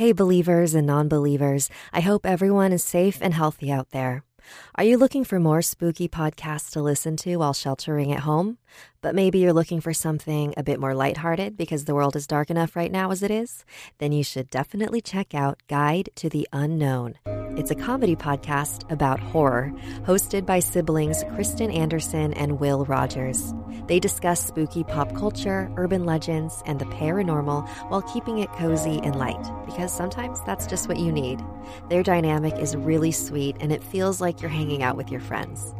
Hey, believers and non believers, I hope everyone is safe and healthy out there. Are you looking for more spooky podcasts to listen to while sheltering at home? But maybe you're looking for something a bit more lighthearted because the world is dark enough right now as it is? Then you should definitely check out Guide to the Unknown. It's a comedy podcast about horror, hosted by siblings Kristen Anderson and Will Rogers. They discuss spooky pop culture, urban legends, and the paranormal while keeping it cozy and light, because sometimes that's just what you need. Their dynamic is really sweet, and it feels like you're hanging out with your friends.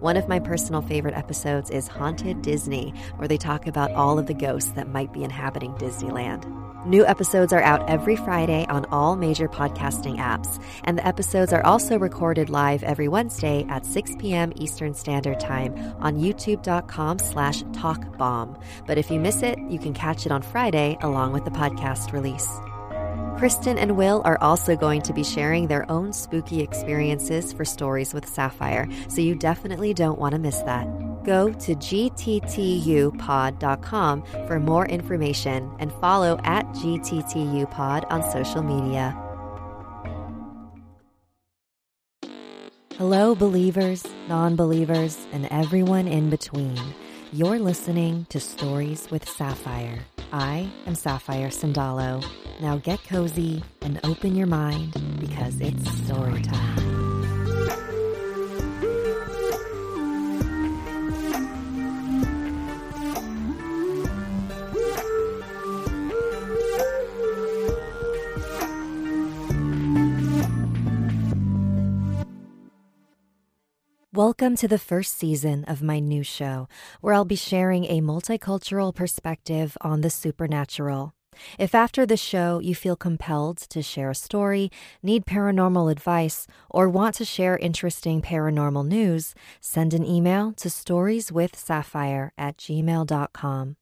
One of my personal favorite episodes is Haunted Disney, where they talk about all of the ghosts that might be inhabiting Disneyland. New episodes are out every Friday on all major podcasting apps, and the episodes are also recorded live every Wednesday at 6 p.m. Eastern Standard Time on youtube.com slash talkbomb. But if you miss it, you can catch it on Friday along with the podcast release. Kristen and Will are also going to be sharing their own spooky experiences for Stories with Sapphire, so you definitely don't want to miss that. Go to gttupod.com for more information and follow at gttupod on social media. Hello, believers, non believers, and everyone in between. You're listening to Stories with Sapphire. I am Sapphire Sandalo. Now get cozy and open your mind because it's story time. Welcome to the first season of my new show, where I'll be sharing a multicultural perspective on the supernatural. If after the show you feel compelled to share a story, need paranormal advice, or want to share interesting paranormal news, send an email to storieswithsapphire at gmail.com.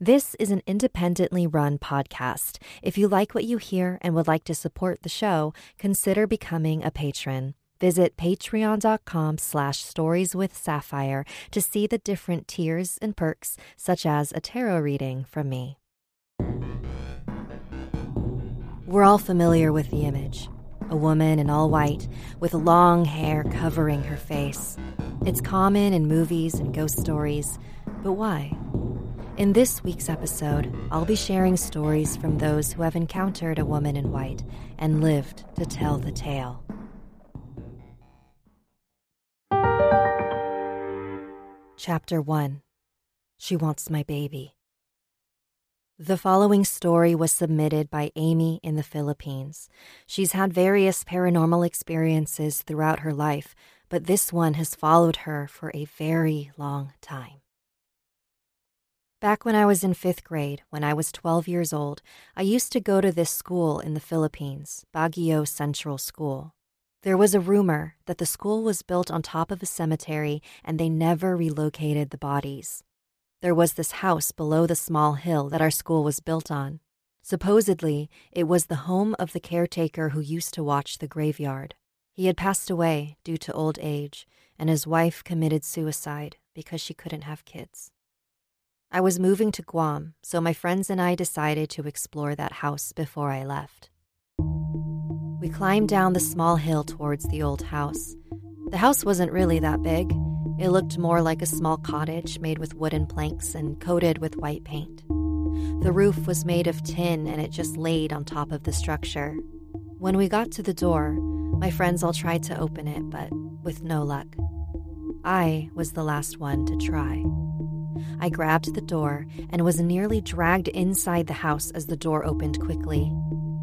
This is an independently run podcast. If you like what you hear and would like to support the show, consider becoming a patron. Visit patreon.com slash stories with sapphire to see the different tiers and perks, such as a tarot reading from me. We're all familiar with the image a woman in all white with long hair covering her face. It's common in movies and ghost stories, but why? In this week's episode, I'll be sharing stories from those who have encountered a woman in white and lived to tell the tale. Chapter 1 She Wants My Baby. The following story was submitted by Amy in the Philippines. She's had various paranormal experiences throughout her life, but this one has followed her for a very long time. Back when I was in fifth grade, when I was 12 years old, I used to go to this school in the Philippines, Baguio Central School. There was a rumor that the school was built on top of a cemetery and they never relocated the bodies. There was this house below the small hill that our school was built on. Supposedly, it was the home of the caretaker who used to watch the graveyard. He had passed away due to old age, and his wife committed suicide because she couldn't have kids. I was moving to Guam, so my friends and I decided to explore that house before I left. We climbed down the small hill towards the old house. The house wasn't really that big. It looked more like a small cottage made with wooden planks and coated with white paint. The roof was made of tin and it just laid on top of the structure. When we got to the door, my friends all tried to open it, but with no luck. I was the last one to try. I grabbed the door and was nearly dragged inside the house as the door opened quickly.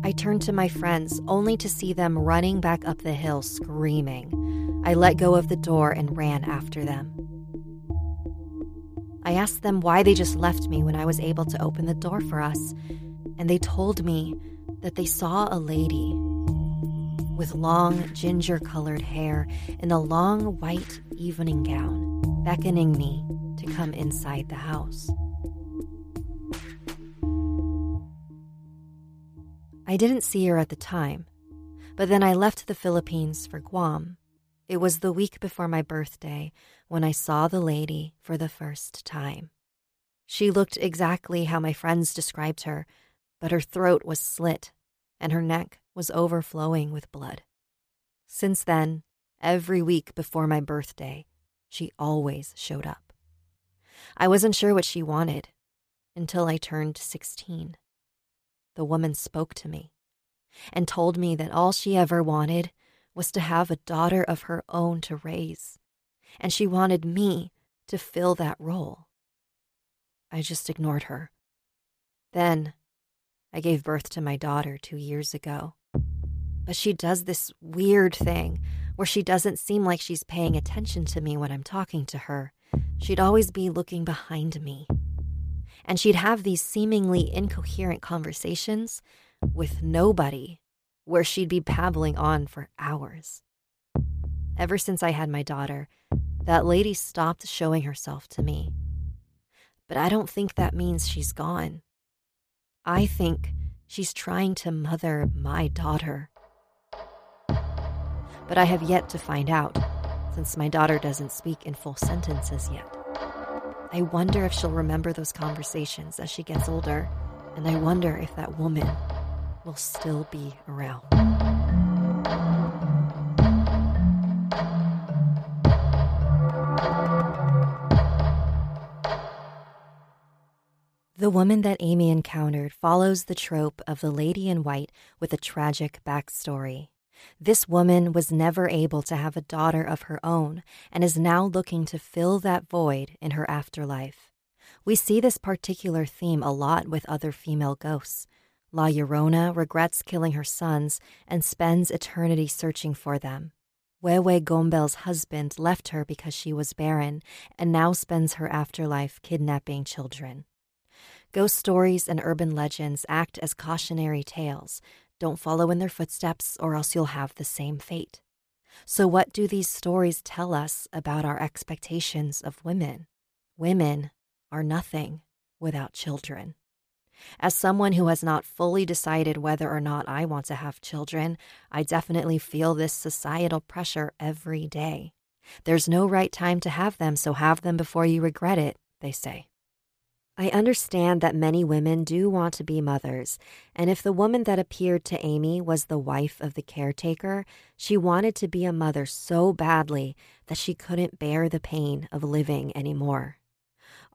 I turned to my friends only to see them running back up the hill screaming. I let go of the door and ran after them. I asked them why they just left me when I was able to open the door for us, and they told me that they saw a lady with long ginger colored hair in a long white evening gown beckoning me to come inside the house. I didn't see her at the time, but then I left the Philippines for Guam. It was the week before my birthday when I saw the lady for the first time. She looked exactly how my friends described her, but her throat was slit and her neck was overflowing with blood. Since then, every week before my birthday, she always showed up. I wasn't sure what she wanted until I turned 16. The woman spoke to me and told me that all she ever wanted was to have a daughter of her own to raise, and she wanted me to fill that role. I just ignored her. Then I gave birth to my daughter two years ago. But she does this weird thing where she doesn't seem like she's paying attention to me when I'm talking to her. She'd always be looking behind me. And she'd have these seemingly incoherent conversations with nobody where she'd be babbling on for hours. Ever since I had my daughter, that lady stopped showing herself to me. But I don't think that means she's gone. I think she's trying to mother my daughter. But I have yet to find out, since my daughter doesn't speak in full sentences yet. I wonder if she'll remember those conversations as she gets older, and I wonder if that woman will still be around. The woman that Amy encountered follows the trope of the lady in white with a tragic backstory. This woman was never able to have a daughter of her own and is now looking to fill that void in her afterlife. We see this particular theme a lot with other female ghosts, La Llorona regrets killing her sons and spends eternity searching for them. Wewe Gombel's husband left her because she was barren and now spends her afterlife kidnapping children. Ghost stories and urban legends act as cautionary tales. Don't follow in their footsteps, or else you'll have the same fate. So, what do these stories tell us about our expectations of women? Women are nothing without children. As someone who has not fully decided whether or not I want to have children, I definitely feel this societal pressure every day. There's no right time to have them, so have them before you regret it, they say. I understand that many women do want to be mothers, and if the woman that appeared to Amy was the wife of the caretaker, she wanted to be a mother so badly that she couldn't bear the pain of living anymore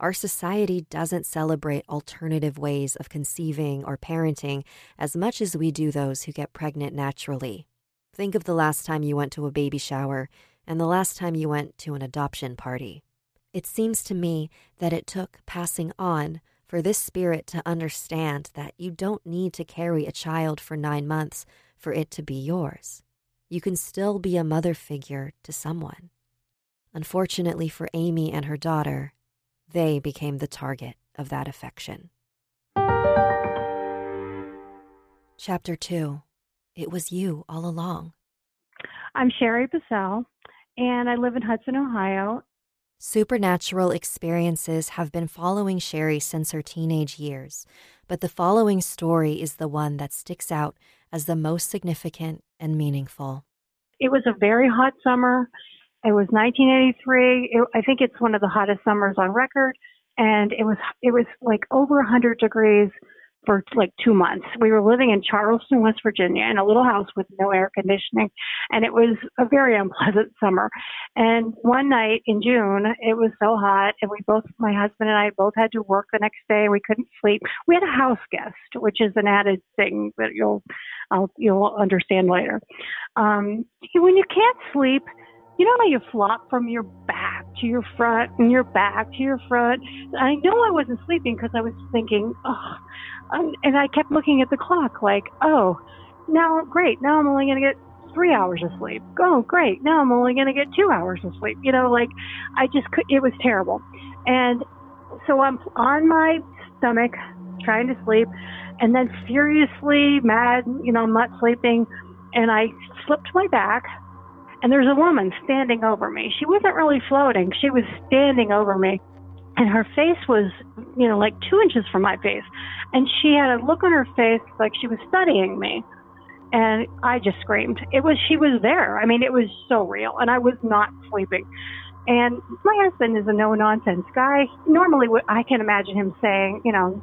our society doesn't celebrate alternative ways of conceiving or parenting as much as we do those who get pregnant naturally. Think of the last time you went to a baby shower and the last time you went to an adoption party. It seems to me that it took passing on for this spirit to understand that you don't need to carry a child for nine months for it to be yours. You can still be a mother figure to someone. Unfortunately for Amy and her daughter, they became the target of that affection. Chapter 2 It Was You All Along. I'm Sherry Bissell, and I live in Hudson, Ohio. Supernatural experiences have been following Sherry since her teenage years, but the following story is the one that sticks out as the most significant and meaningful. It was a very hot summer, it was 1983. It, I think it's one of the hottest summers on record, and it was it was like over 100 degrees for like two months. We were living in Charleston, West Virginia, in a little house with no air conditioning, and it was a very unpleasant summer. And one night in June, it was so hot, and we both, my husband and I, both had to work the next day. We couldn't sleep. We had a house guest, which is an added thing that you'll, I'll, you'll understand later. Um, when you can't sleep you know how you flop from your back to your front and your back to your front? I know I wasn't sleeping because I was thinking, oh, and I kept looking at the clock like, oh, now great, now I'm only going to get three hours of sleep. Oh, great, now I'm only going to get two hours of sleep. You know, like I just could, it was terrible. And so I'm on my stomach trying to sleep and then furiously mad, you know, I'm not sleeping, and I slipped my back, and there's a woman standing over me. She wasn't really floating; she was standing over me, and her face was, you know, like two inches from my face, and she had a look on her face like she was studying me. And I just screamed. It was, she was there. I mean, it was so real. And I was not sleeping. And my husband is a no nonsense guy. Normally, I can imagine him saying, you know,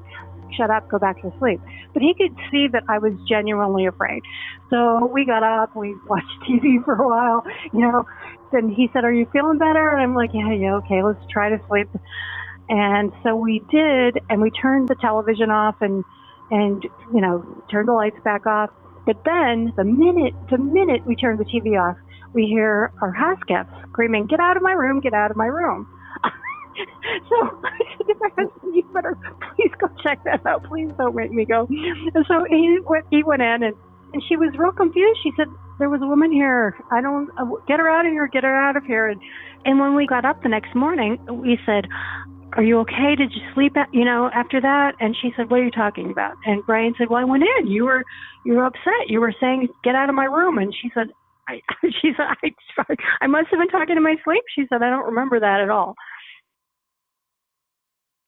shut up, go back to sleep. But he could see that I was genuinely afraid. So we got up, we watched TV for a while, you know. Then he said, Are you feeling better? And I'm like, Yeah, yeah, okay, let's try to sleep. And so we did, and we turned the television off and, and, you know, turned the lights back off. But then the minute, the minute we turned the TV off, we hear our house guests screaming, "Get out of my room! Get out of my room!" So I said to my husband, "You better please go check that out. Please don't make me go." And so he went. He went in, and and she was real confused. She said, "There was a woman here. I don't uh, get her out of here. Get her out of here." And and when we got up the next morning, we said, are you okay? Did you sleep at, you know, after that? And she said, what are you talking about? And Brian said, well, I went in. You were, you were upset. You were saying, get out of my room. And she said, I, she said, I, I must have been talking in my sleep. She said, I don't remember that at all.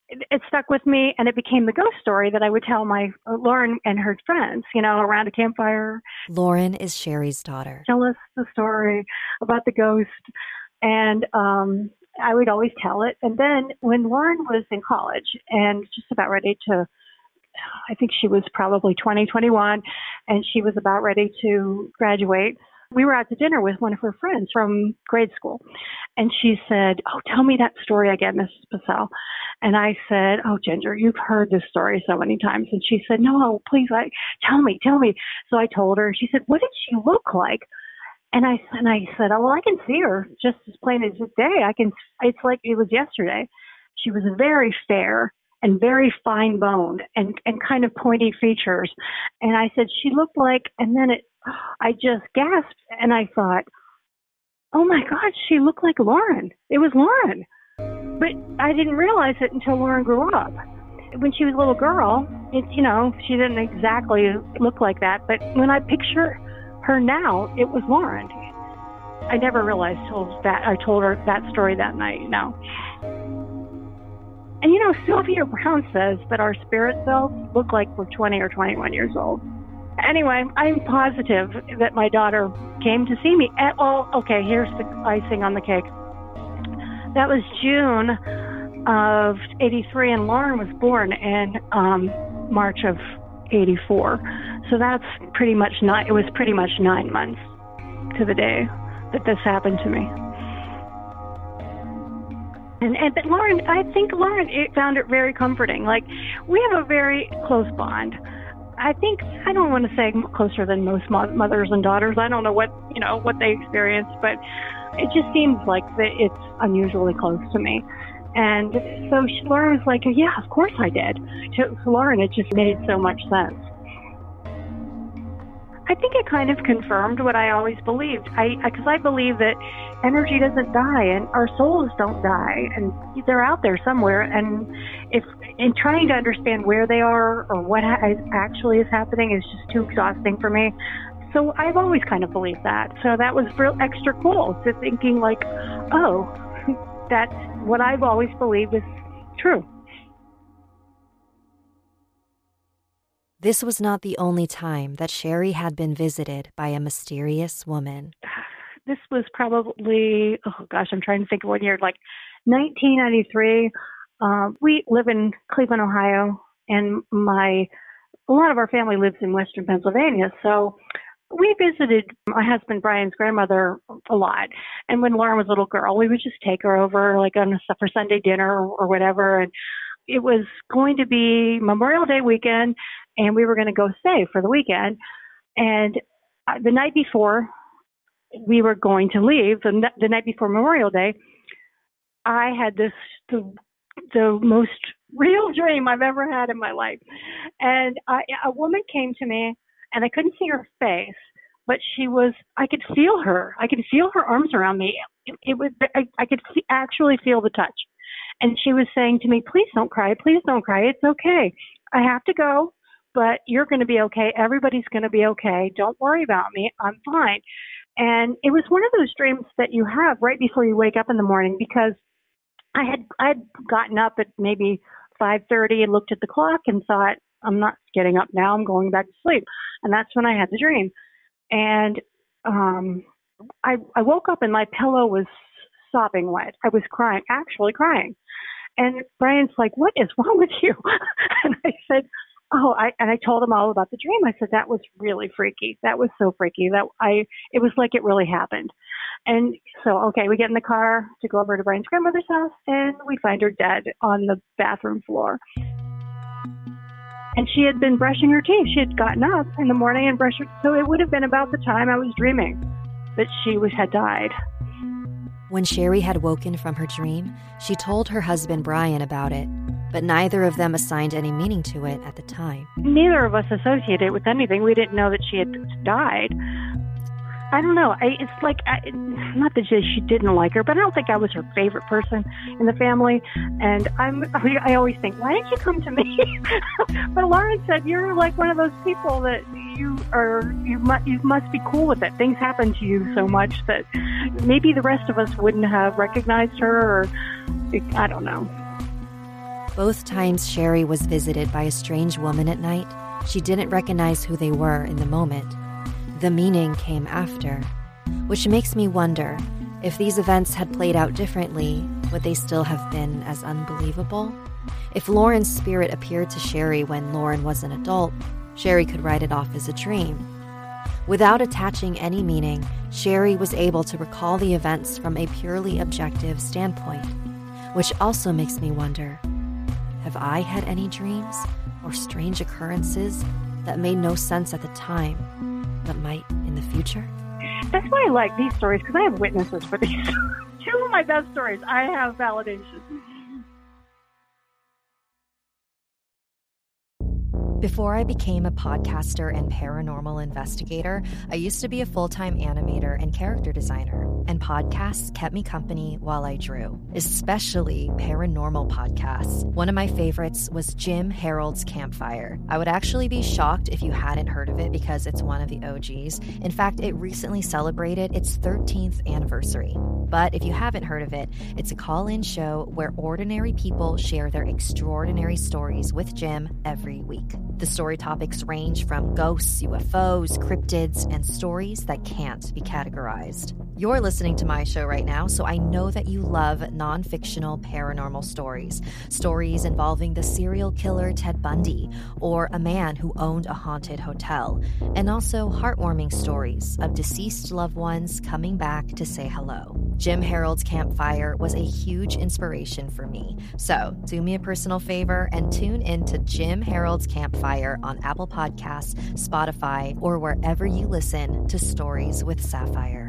It, stuck with me, and it became the ghost story that I would tell my uh, Lauren and her friends, you know, around a campfire. Lauren is Sherry's daughter. Tell us the story about the ghost, and um, I would always tell it. And then when Lauren was in college and just about ready to I think she was probably 20, 21, and she was about ready to graduate we were out to dinner with one of her friends from grade school. And she said, Oh, tell me that story again, Mrs. Purcell. And I said, Oh, Ginger, you've heard this story so many times. And she said, No, please, like, tell me, tell me. So I told her, she said, What did she look like? And I and I said, Oh well I can see her just as plain as day. I can it's like it was yesterday. She was very fair and very fine boned and, and kind of pointy features. And I said, She looked like and then it I just gasped and I thought, oh my God, she looked like Lauren. It was Lauren. But I didn't realize it until Lauren grew up. When she was a little girl, it's, you know, she didn't exactly look like that. But when I picture her now, it was Lauren. I never realized till that I told her that story that night. you know. And you know, Sylvia Browne says that our spirit selves look like we're 20 or 21 years old. Anyway, I'm positive that my daughter came to see me. At, oh, okay, here's the icing on the cake. That was June of 83, and Lauren was born in um, March of 84. So that's pretty much nine, it was pretty much nine months to the day that this happened to me. And, and but Lauren, I think Lauren it found it very comforting. Like we have a very close bond. I think I don't want to say closer than most mothers and daughters. I don't know what you know what they experience, but it just seems like that it's unusually close to me. And so Lauren was like, "Yeah, of course I did." To Lauren, it just made so much sense. I think it kind of confirmed what I always believed. I because I, I believe that energy doesn't die and our souls don't die and they're out there somewhere. And if in trying to understand where they are or what ha- actually is happening is just too exhausting for me. So I've always kind of believed that. So that was real extra cool to thinking like, oh, that's what I've always believed is true. This was not the only time that Sherry had been visited by a mysterious woman. This was probably, oh gosh, I'm trying to think of one year, like 1993. Uh, we live in Cleveland, Ohio, and my a lot of our family lives in Western Pennsylvania. So we visited my husband Brian's grandmother a lot. And when Lauren was a little girl, we would just take her over, like on a for Sunday dinner or, or whatever. And it was going to be Memorial Day weekend, and we were going to go stay for the weekend. And the night before we were going to leave, the, the night before Memorial Day, I had this the, the most real dream I've ever had in my life. And I, a woman came to me, and I couldn't see her face, but she was. I could feel her. I could feel her arms around me. It, it was. I, I could see, actually feel the touch. And she was saying to me, "Please don't cry. Please don't cry. It's okay. I have to go." But you're going to be okay. Everybody's going to be okay. Don't worry about me. I'm fine. And it was one of those dreams that you have right before you wake up in the morning because I had I had gotten up at maybe 5:30 and looked at the clock and thought I'm not getting up now. I'm going back to sleep. And that's when I had the dream. And um I I woke up and my pillow was sopping wet. I was crying, actually crying. And Brian's like, "What is wrong with you?" and I said, "Oh, I." And I told him all about the dream. I said that was really freaky. That was so freaky that I. It was like it really happened. And so, okay, we get in the car to go over to Brian's grandmother's house, and we find her dead on the bathroom floor. And she had been brushing her teeth. She had gotten up in the morning and brushed her. So it would have been about the time I was dreaming that she was had died. When Sherry had woken from her dream, she told her husband Brian about it, but neither of them assigned any meaning to it at the time. Neither of us associated it with anything. We didn't know that she had died. I don't know. I, it's like I, not that she, she didn't like her, but I don't think I was her favorite person in the family. And I'm I always think, why didn't you come to me? but Lauren said you're like one of those people that you are you must you must be cool with it. Things happen to you so much that maybe the rest of us wouldn't have recognized her, or I don't know. Both times Sherry was visited by a strange woman at night, she didn't recognize who they were in the moment. The meaning came after, which makes me wonder if these events had played out differently, would they still have been as unbelievable? If Lauren's spirit appeared to Sherry when Lauren was an adult, Sherry could write it off as a dream. Without attaching any meaning, Sherry was able to recall the events from a purely objective standpoint, which also makes me wonder have I had any dreams or strange occurrences that made no sense at the time? but might in the future? That's why I like these stories because I have witnesses for these. Two of my best stories, I have validation. Before I became a podcaster and paranormal investigator, I used to be a full time animator and character designer, and podcasts kept me company while I drew, especially paranormal podcasts. One of my favorites was Jim Harold's Campfire. I would actually be shocked if you hadn't heard of it because it's one of the OGs. In fact, it recently celebrated its 13th anniversary. But if you haven't heard of it, it's a call in show where ordinary people share their extraordinary stories with Jim every week. The story topics range from ghosts, UFOs, cryptids, and stories that can't be categorized. You're listening to my show right now, so I know that you love non fictional paranormal stories. Stories involving the serial killer Ted Bundy or a man who owned a haunted hotel, and also heartwarming stories of deceased loved ones coming back to say hello. Jim Harold's Campfire was a huge inspiration for me. So do me a personal favor and tune in to Jim Harold's Campfire on Apple Podcasts, Spotify, or wherever you listen to Stories with Sapphire.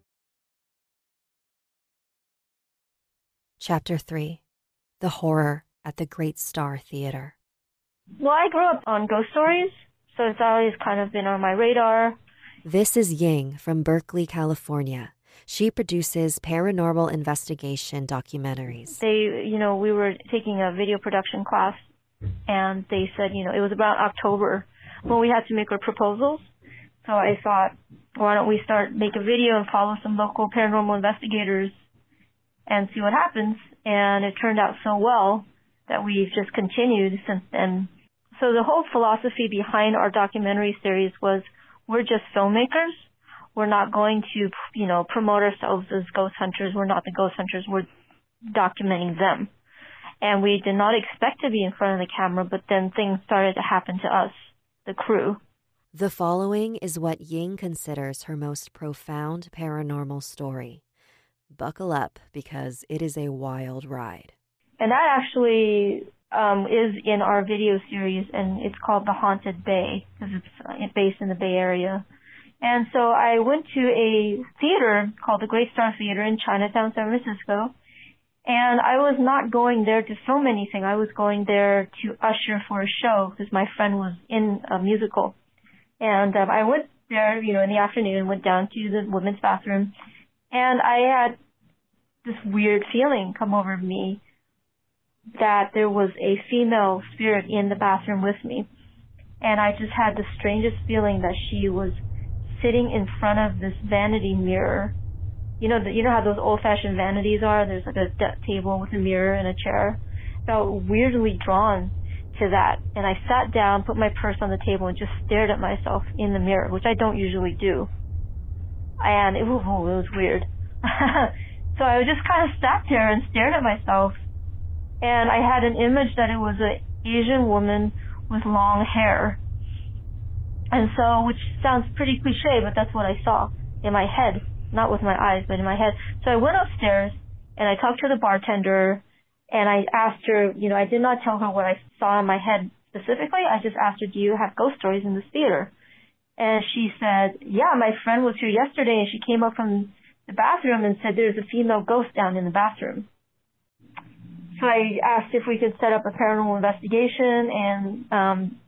Chapter 3 The Horror at the Great Star Theater. Well, I grew up on ghost stories, so it's always kind of been on my radar. This is Ying from Berkeley, California. She produces paranormal investigation documentaries. They, you know, we were taking a video production class, and they said, you know, it was about October when we had to make our proposals. So I thought, why don't we start make a video and follow some local paranormal investigators and see what happens. And it turned out so well that we've just continued since then. So the whole philosophy behind our documentary series was we're just filmmakers. We're not going to, you know, promote ourselves as ghost hunters. We're not the ghost hunters. We're documenting them. And we did not expect to be in front of the camera, but then things started to happen to us, the crew. The following is what Ying considers her most profound paranormal story. Buckle up because it is a wild ride. And that actually um, is in our video series, and it's called The Haunted Bay because it's uh, based in the Bay Area. And so I went to a theater called the Great Star Theater in Chinatown, San Francisco. And I was not going there to film anything. I was going there to usher for a show because my friend was in a musical. And um, I went there, you know, in the afternoon, went down to the women's bathroom, and I had this weird feeling come over me that there was a female spirit in the bathroom with me. And I just had the strangest feeling that she was sitting in front of this vanity mirror. You know, the, you know how those old-fashioned vanities are. There's like a table with a mirror and a chair. Felt weirdly drawn to that, and I sat down, put my purse on the table, and just stared at myself in the mirror, which I don't usually do. And it, ooh, it was weird. so I just kind of sat there and stared at myself, and I had an image that it was an Asian woman with long hair. And so, which sounds pretty cliche, but that's what I saw in my head, not with my eyes, but in my head. So I went upstairs and I talked to the bartender and I asked her, you know, I did not tell her what I saw in my head specifically. I just asked her, do you have ghost stories in this theater? And she said, yeah, my friend was here yesterday and she came up from the bathroom and said there's a female ghost down in the bathroom. So I asked if we could set up a paranormal investigation and, um,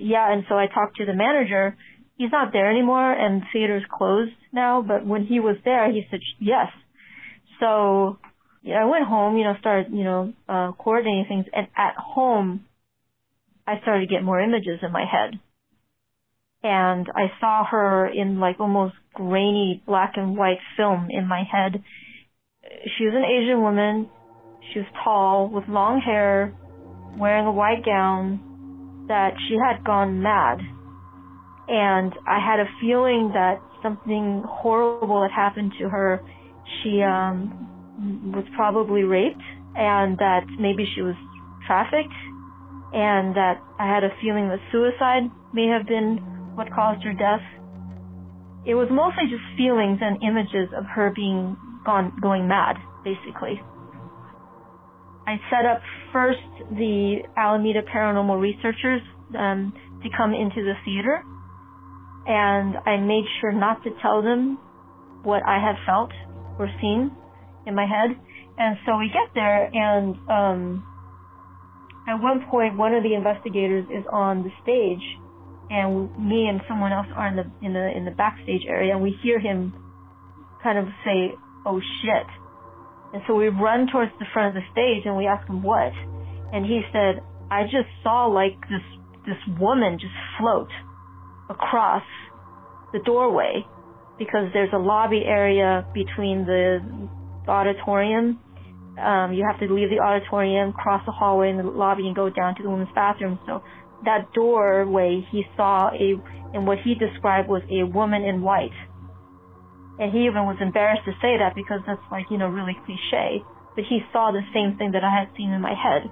yeah, and so I talked to the manager. He's not there anymore and the theater's closed now, but when he was there, he said yes. So yeah, I went home, you know, started, you know, uh, coordinating things, and at home, I started to get more images in my head. And I saw her in like almost grainy black and white film in my head. She was an Asian woman. She was tall, with long hair, wearing a white gown, that she had gone mad. And I had a feeling that something horrible had happened to her. She, um, was probably raped and that maybe she was trafficked and that I had a feeling that suicide may have been what caused her death. It was mostly just feelings and images of her being gone, going mad, basically. I set up first the Alameda Paranormal Researchers um, to come into the theater, and I made sure not to tell them what I had felt or seen in my head. And so we get there, and um, at one point, one of the investigators is on the stage, and me and someone else are in the in the in the backstage area, and we hear him kind of say, "Oh shit!" And so we run towards the front of the stage, and we ask him what, and he said, "I just saw like this this woman just float across the doorway." because there's a lobby area between the auditorium. Um, you have to leave the auditorium, cross the hallway in the lobby, and go down to the women's bathroom. So that doorway, he saw a, and what he described was a woman in white. And he even was embarrassed to say that because that's like, you know, really cliche. But he saw the same thing that I had seen in my head.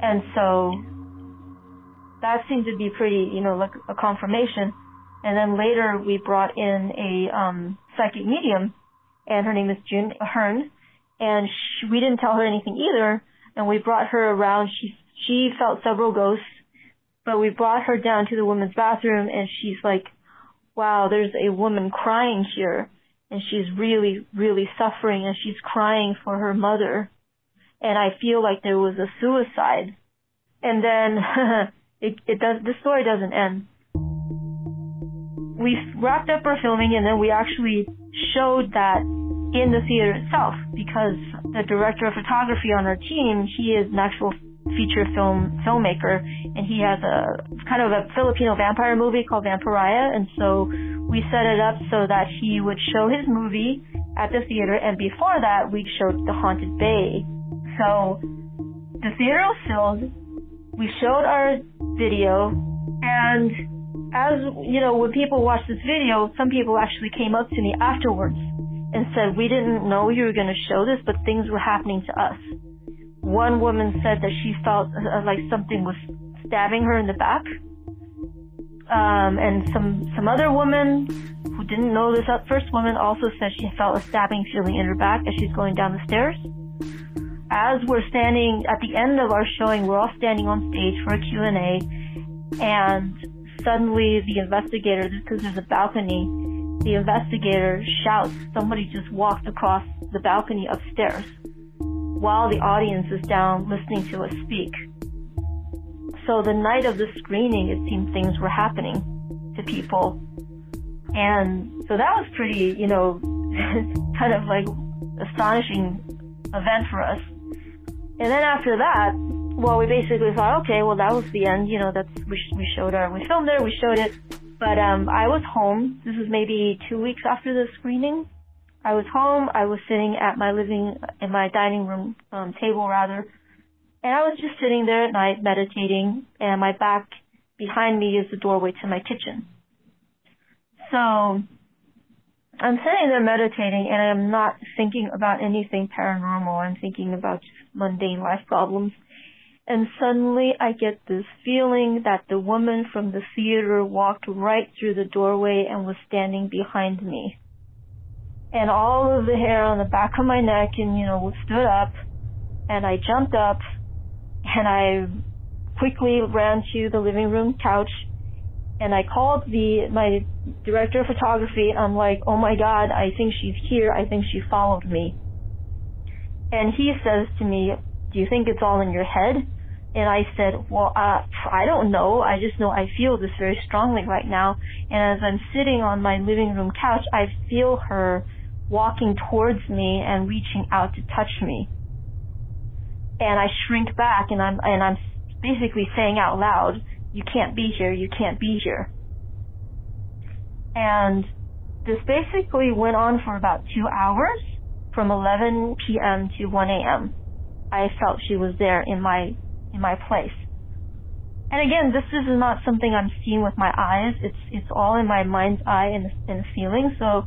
And so that seemed to be pretty, you know, like a confirmation. And then later we brought in a um, psychic medium and her name is June Hearn, and she, we didn't tell her anything either, and we brought her around. She she felt several ghosts, but we brought her down to the women's bathroom, and she's like, "Wow, there's a woman crying here, and she's really really suffering, and she's crying for her mother, and I feel like there was a suicide." And then it it does the story doesn't end. We wrapped up our filming, and then we actually showed that in the theater itself because the director of photography on our team, he is an actual feature film filmmaker and he has a kind of a Filipino vampire movie called Vampariah and so we set it up so that he would show his movie at the theater and before that we showed The Haunted Bay. So the theater was filled, we showed our video and as you know, when people watched this video, some people actually came up to me afterwards and said, "We didn't know you were going to show this, but things were happening to us." One woman said that she felt uh, like something was stabbing her in the back, um, and some some other woman who didn't know this first woman also said she felt a stabbing feeling in her back as she's going down the stairs. as we're standing at the end of our showing, we're all standing on stage for a Q&A and suddenly the investigator, because there's a balcony, the investigator shouts, somebody just walked across the balcony upstairs while the audience is down listening to us speak. So the night of the screening, it seemed things were happening to people. And so that was pretty, you know, kind of like astonishing event for us. And then after that, well, we basically thought, okay, well, that was the end. You know, that's we we showed our we filmed it, we showed it. But um, I was home. This was maybe two weeks after the screening. I was home. I was sitting at my living, in my dining room um, table rather, and I was just sitting there at night meditating. And my back behind me is the doorway to my kitchen. So I'm sitting there meditating and I'm not thinking about anything paranormal. I'm thinking about just mundane life problems. And suddenly I get this feeling that the woman from the theater walked right through the doorway and was standing behind me. And all of the hair on the back of my neck and, you know, stood up and I jumped up and I quickly ran to the living room couch and I called the my director of photography. I'm like, oh my god, I think she's here. I think she followed me. And he says to me, do you think it's all in your head? And I said, well, uh, I don't know. I just know I feel this very strongly right now. And as I'm sitting on my living room couch, I feel her walking towards me and reaching out to touch me. And I shrink back and I'm, and I'm basically saying out loud, you can't be here, you can't be here. And this basically went on for about two hours from 11 p.m. to 1 a.m. I felt she was there in my in my place. And again, this is not something I'm seeing with my eyes. It's it's all in my mind's eye and and feeling. So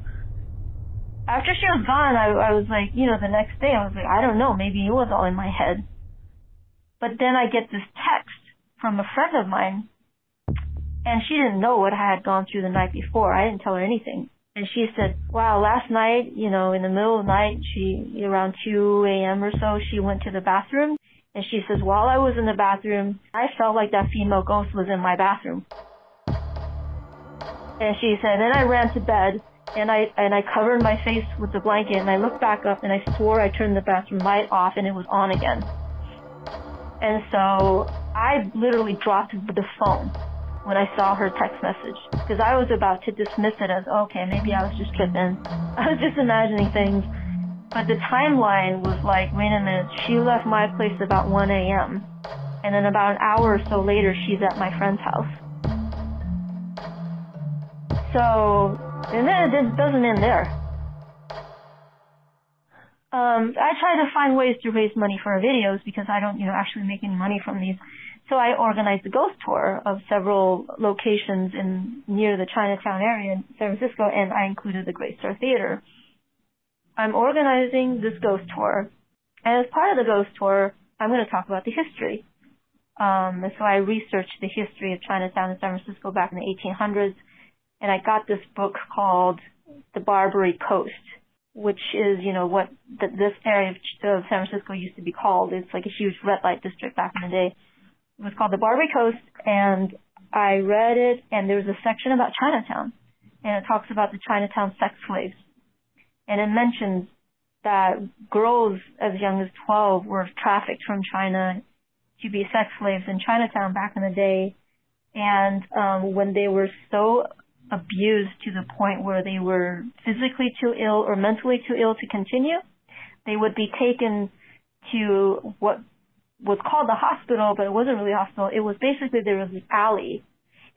after she was gone, I I was like, you know, the next day I was like, I don't know, maybe it was all in my head. But then I get this text from a friend of mine, and she didn't know what I had gone through the night before. I didn't tell her anything. And she said, wow, last night, you know, in the middle of the night, she, around 2 a.m. or so, she went to the bathroom and she says, while I was in the bathroom, I felt like that female ghost was in my bathroom. And she said, then I ran to bed and I, and I covered my face with the blanket and I looked back up and I swore I turned the bathroom light off and it was on again. And so I literally dropped the phone when I saw her text message because I was about to dismiss it as, okay, maybe I was just tripping. I was just imagining things. But the timeline was like, wait a minute, she left my place about 1 a.m. And then about an hour or so later, she's at my friend's house. So, and then it doesn't end there. Um, I try to find ways to raise money for videos because I don't, you know, actually make any money from these. So I organized a ghost tour of several locations in near the Chinatown area in San Francisco, and I included the Great Star Theater. I'm organizing this ghost tour. And as part of the ghost tour, I'm going to talk about the history. Um, so I researched the history of Chinatown in San Francisco back in the 1800s, and I got this book called The Barbary Coast, which is, you know, what the, this area of, of San Francisco used to be called. It's like a huge red light district back in the day. It was called The Barbary Coast, and I read it, and there was a section about Chinatown, and it talks about the Chinatown sex slaves and it mentions that girls as young as 12 were trafficked from China to be sex slaves in Chinatown back in the day. And um, when they were so abused to the point where they were physically too ill or mentally too ill to continue, they would be taken to what was called the hospital, but it wasn't really a hospital. It was basically there was an alley.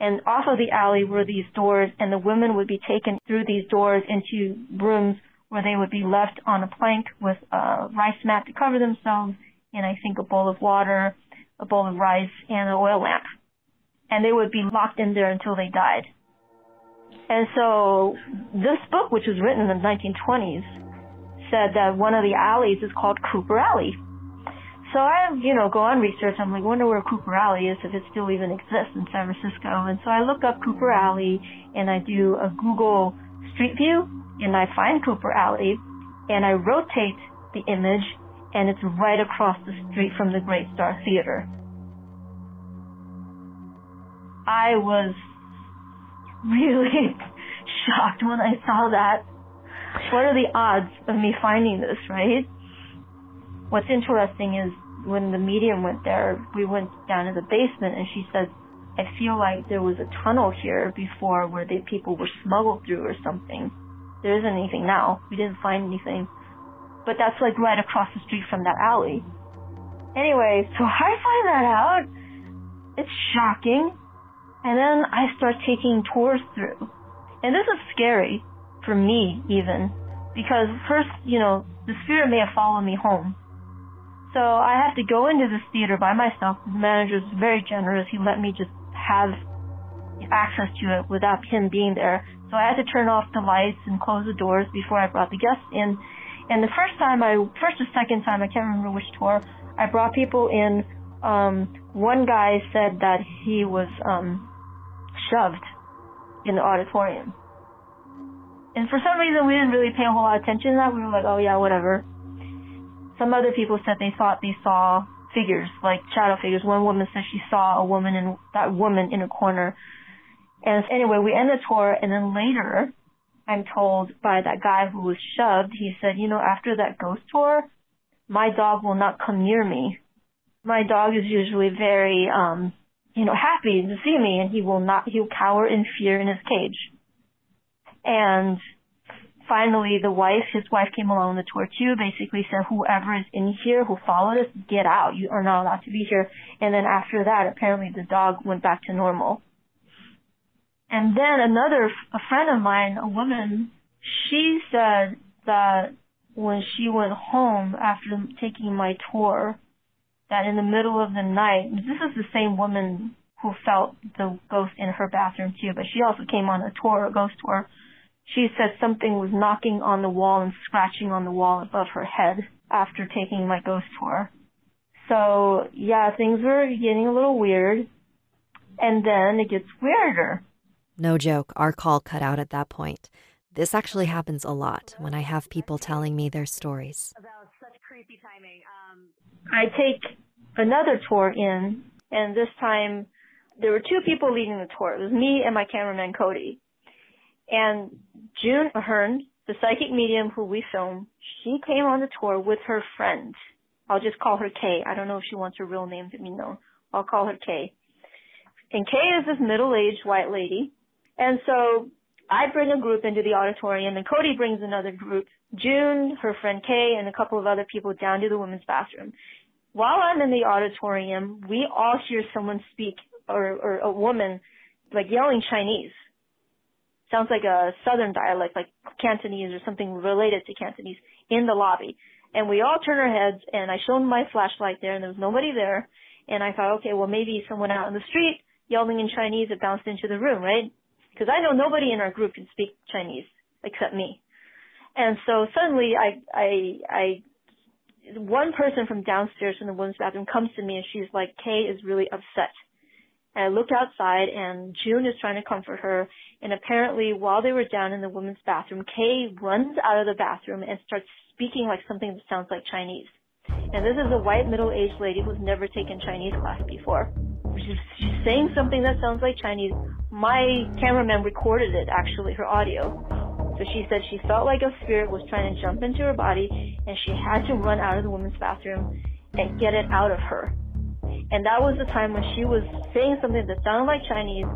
And off of the alley were these doors, and the women would be taken through these doors into rooms where they would be left on a plank with a rice mat to cover themselves and I think a bowl of water, a bowl of rice, and an oil lamp. And they would be locked in there until they died. And so this book, which was written in the 1920s, said that one of the alleys is called Cooper Alley. So I, you know, go on research. I'm like, wonder where Cooper Alley is, if it still even exists in San Francisco. And so I look up Cooper Alley and I do a Google Street View and I find Cooper Alley and I rotate the image and it's right across the street from the Great Star Theater. I was really shocked when I saw that. What are the odds of me finding this, right? What's interesting is when the medium went there, we went down to the basement and she said, I feel like there was a tunnel here before where the people were smuggled through or something. There isn't anything now. We didn't find anything. But that's like right across the street from that alley. Anyway, so I find that out. It's shocking. And then I start taking tours through. And this is scary for me even. Because first, you know, the spirit may have followed me home. So I have to go into this theater by myself. The manager is very generous. He let me just have access to it without him being there. So I had to turn off the lights and close the doors before I brought the guests in. And the first time I, first or second time, I can't remember which tour, I brought people in. Um, one guy said that he was um, shoved in the auditorium. And for some reason, we didn't really pay a whole lot of attention to that. We were like, oh yeah, whatever. Some other people said they thought they saw figures, like shadow figures. One woman said she saw a woman in that woman in a corner and anyway, we end the tour, and then later, I'm told by that guy who was shoved, he said, you know, after that ghost tour, my dog will not come near me. My dog is usually very, um, you know, happy to see me, and he will not, he'll cower in fear in his cage. And finally, the wife, his wife came along on the tour too, basically said, whoever is in here who followed us, get out. You are not allowed to be here. And then after that, apparently the dog went back to normal. And then another, a friend of mine, a woman, she said that when she went home after taking my tour, that in the middle of the night, this is the same woman who felt the ghost in her bathroom too, but she also came on a tour, a ghost tour. She said something was knocking on the wall and scratching on the wall above her head after taking my ghost tour. So yeah, things were getting a little weird. And then it gets weirder. No joke, our call cut out at that point. This actually happens a lot when I have people telling me their stories. Creepy timing. Um, I take another tour in, and this time there were two people leading the tour. It was me and my cameraman Cody. And June Ahern, the psychic medium who we film, she came on the tour with her friend. I'll just call her Kay. I don't know if she wants her real name to be known. I'll call her Kay. And Kay is this middle-aged white lady and so I bring a group into the auditorium and Cody brings another group, June, her friend Kay, and a couple of other people down to the women's bathroom. While I'm in the auditorium, we all hear someone speak or, or a woman like yelling Chinese. Sounds like a southern dialect, like Cantonese or something related to Cantonese in the lobby. And we all turn our heads and I shone my flashlight there and there was nobody there. And I thought, okay, well maybe someone out in the street yelling in Chinese had bounced into the room, right? Because I know nobody in our group can speak Chinese except me. And so suddenly I, I, I, one person from downstairs in the women's bathroom comes to me and she's like, Kay is really upset. And I look outside and June is trying to comfort her. And apparently while they were down in the women's bathroom, Kay runs out of the bathroom and starts speaking like something that sounds like Chinese. And this is a white middle-aged lady who's never taken Chinese class before. She's, saying something that sounds like Chinese. My cameraman recorded it, actually, her audio. So she said she felt like a spirit was trying to jump into her body and she had to run out of the women's bathroom and get it out of her. And that was the time when she was saying something that sounded like Chinese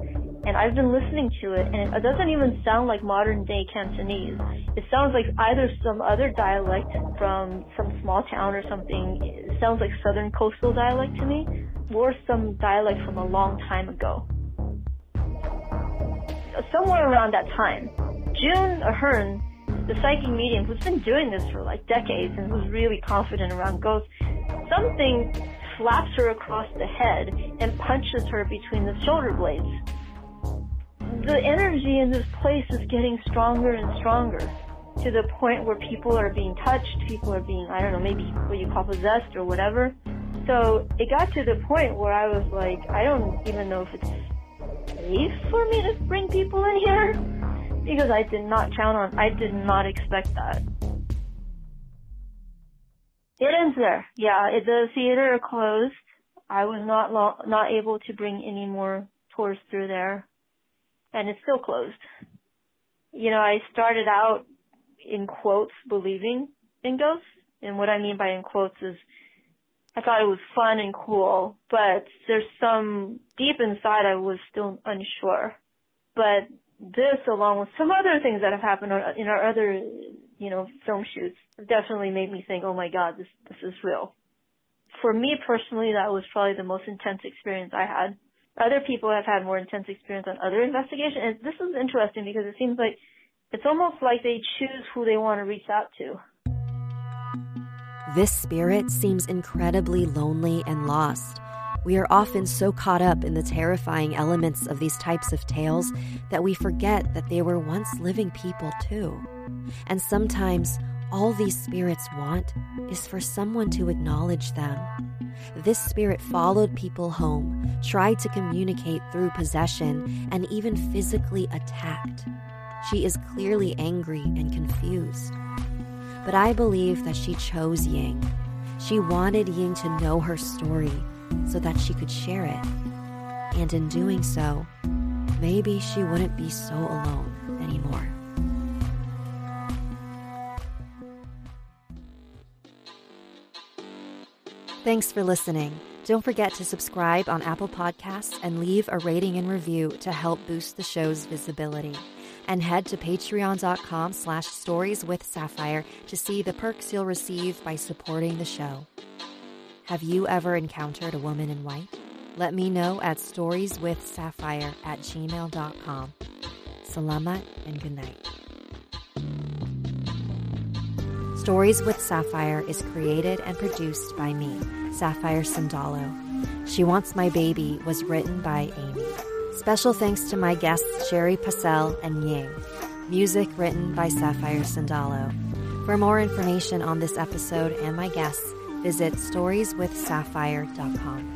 and I've been listening to it and it doesn't even sound like modern day Cantonese. It sounds like either some other dialect from some small town or something. It sounds like southern coastal dialect to me or some dialect from a long time ago. Somewhere around that time, June Ahern, the psychic medium who's been doing this for like decades and who's really confident around ghosts, something slaps her across the head and punches her between the shoulder blades. The energy in this place is getting stronger and stronger to the point where people are being touched, people are being, I don't know, maybe what you call possessed or whatever. So it got to the point where I was like, I don't even know if it's safe for me to bring people in here because I did not count on, I did not expect that. It ends there. Yeah, it, the theater closed. I was not lo- not able to bring any more tours through there, and it's still closed. You know, I started out in quotes believing in ghosts, and what I mean by in quotes is I thought it was fun and cool, but there's some deep inside I was still unsure. But this, along with some other things that have happened in our other, you know, film shoots, definitely made me think, oh my god, this this is real. For me personally, that was probably the most intense experience I had. Other people have had more intense experience on other investigations, and this is interesting because it seems like it's almost like they choose who they want to reach out to. This spirit seems incredibly lonely and lost. We are often so caught up in the terrifying elements of these types of tales that we forget that they were once living people too. And sometimes all these spirits want is for someone to acknowledge them. This spirit followed people home, tried to communicate through possession, and even physically attacked. She is clearly angry and confused. But I believe that she chose Ying. She wanted Ying to know her story so that she could share it. And in doing so, maybe she wouldn't be so alone anymore. Thanks for listening. Don't forget to subscribe on Apple Podcasts and leave a rating and review to help boost the show's visibility and head to patreon.com slash stories with sapphire to see the perks you'll receive by supporting the show. Have you ever encountered a woman in white? Let me know at storieswithsapphire at gmail.com. Salamat and good night. Stories with Sapphire is created and produced by me, Sapphire Sandalo. She Wants My Baby was written by Amy. Special thanks to my guests Sherry Passell and Ying. Music written by Sapphire Sandalo. For more information on this episode and my guests, visit storieswithsapphire.com.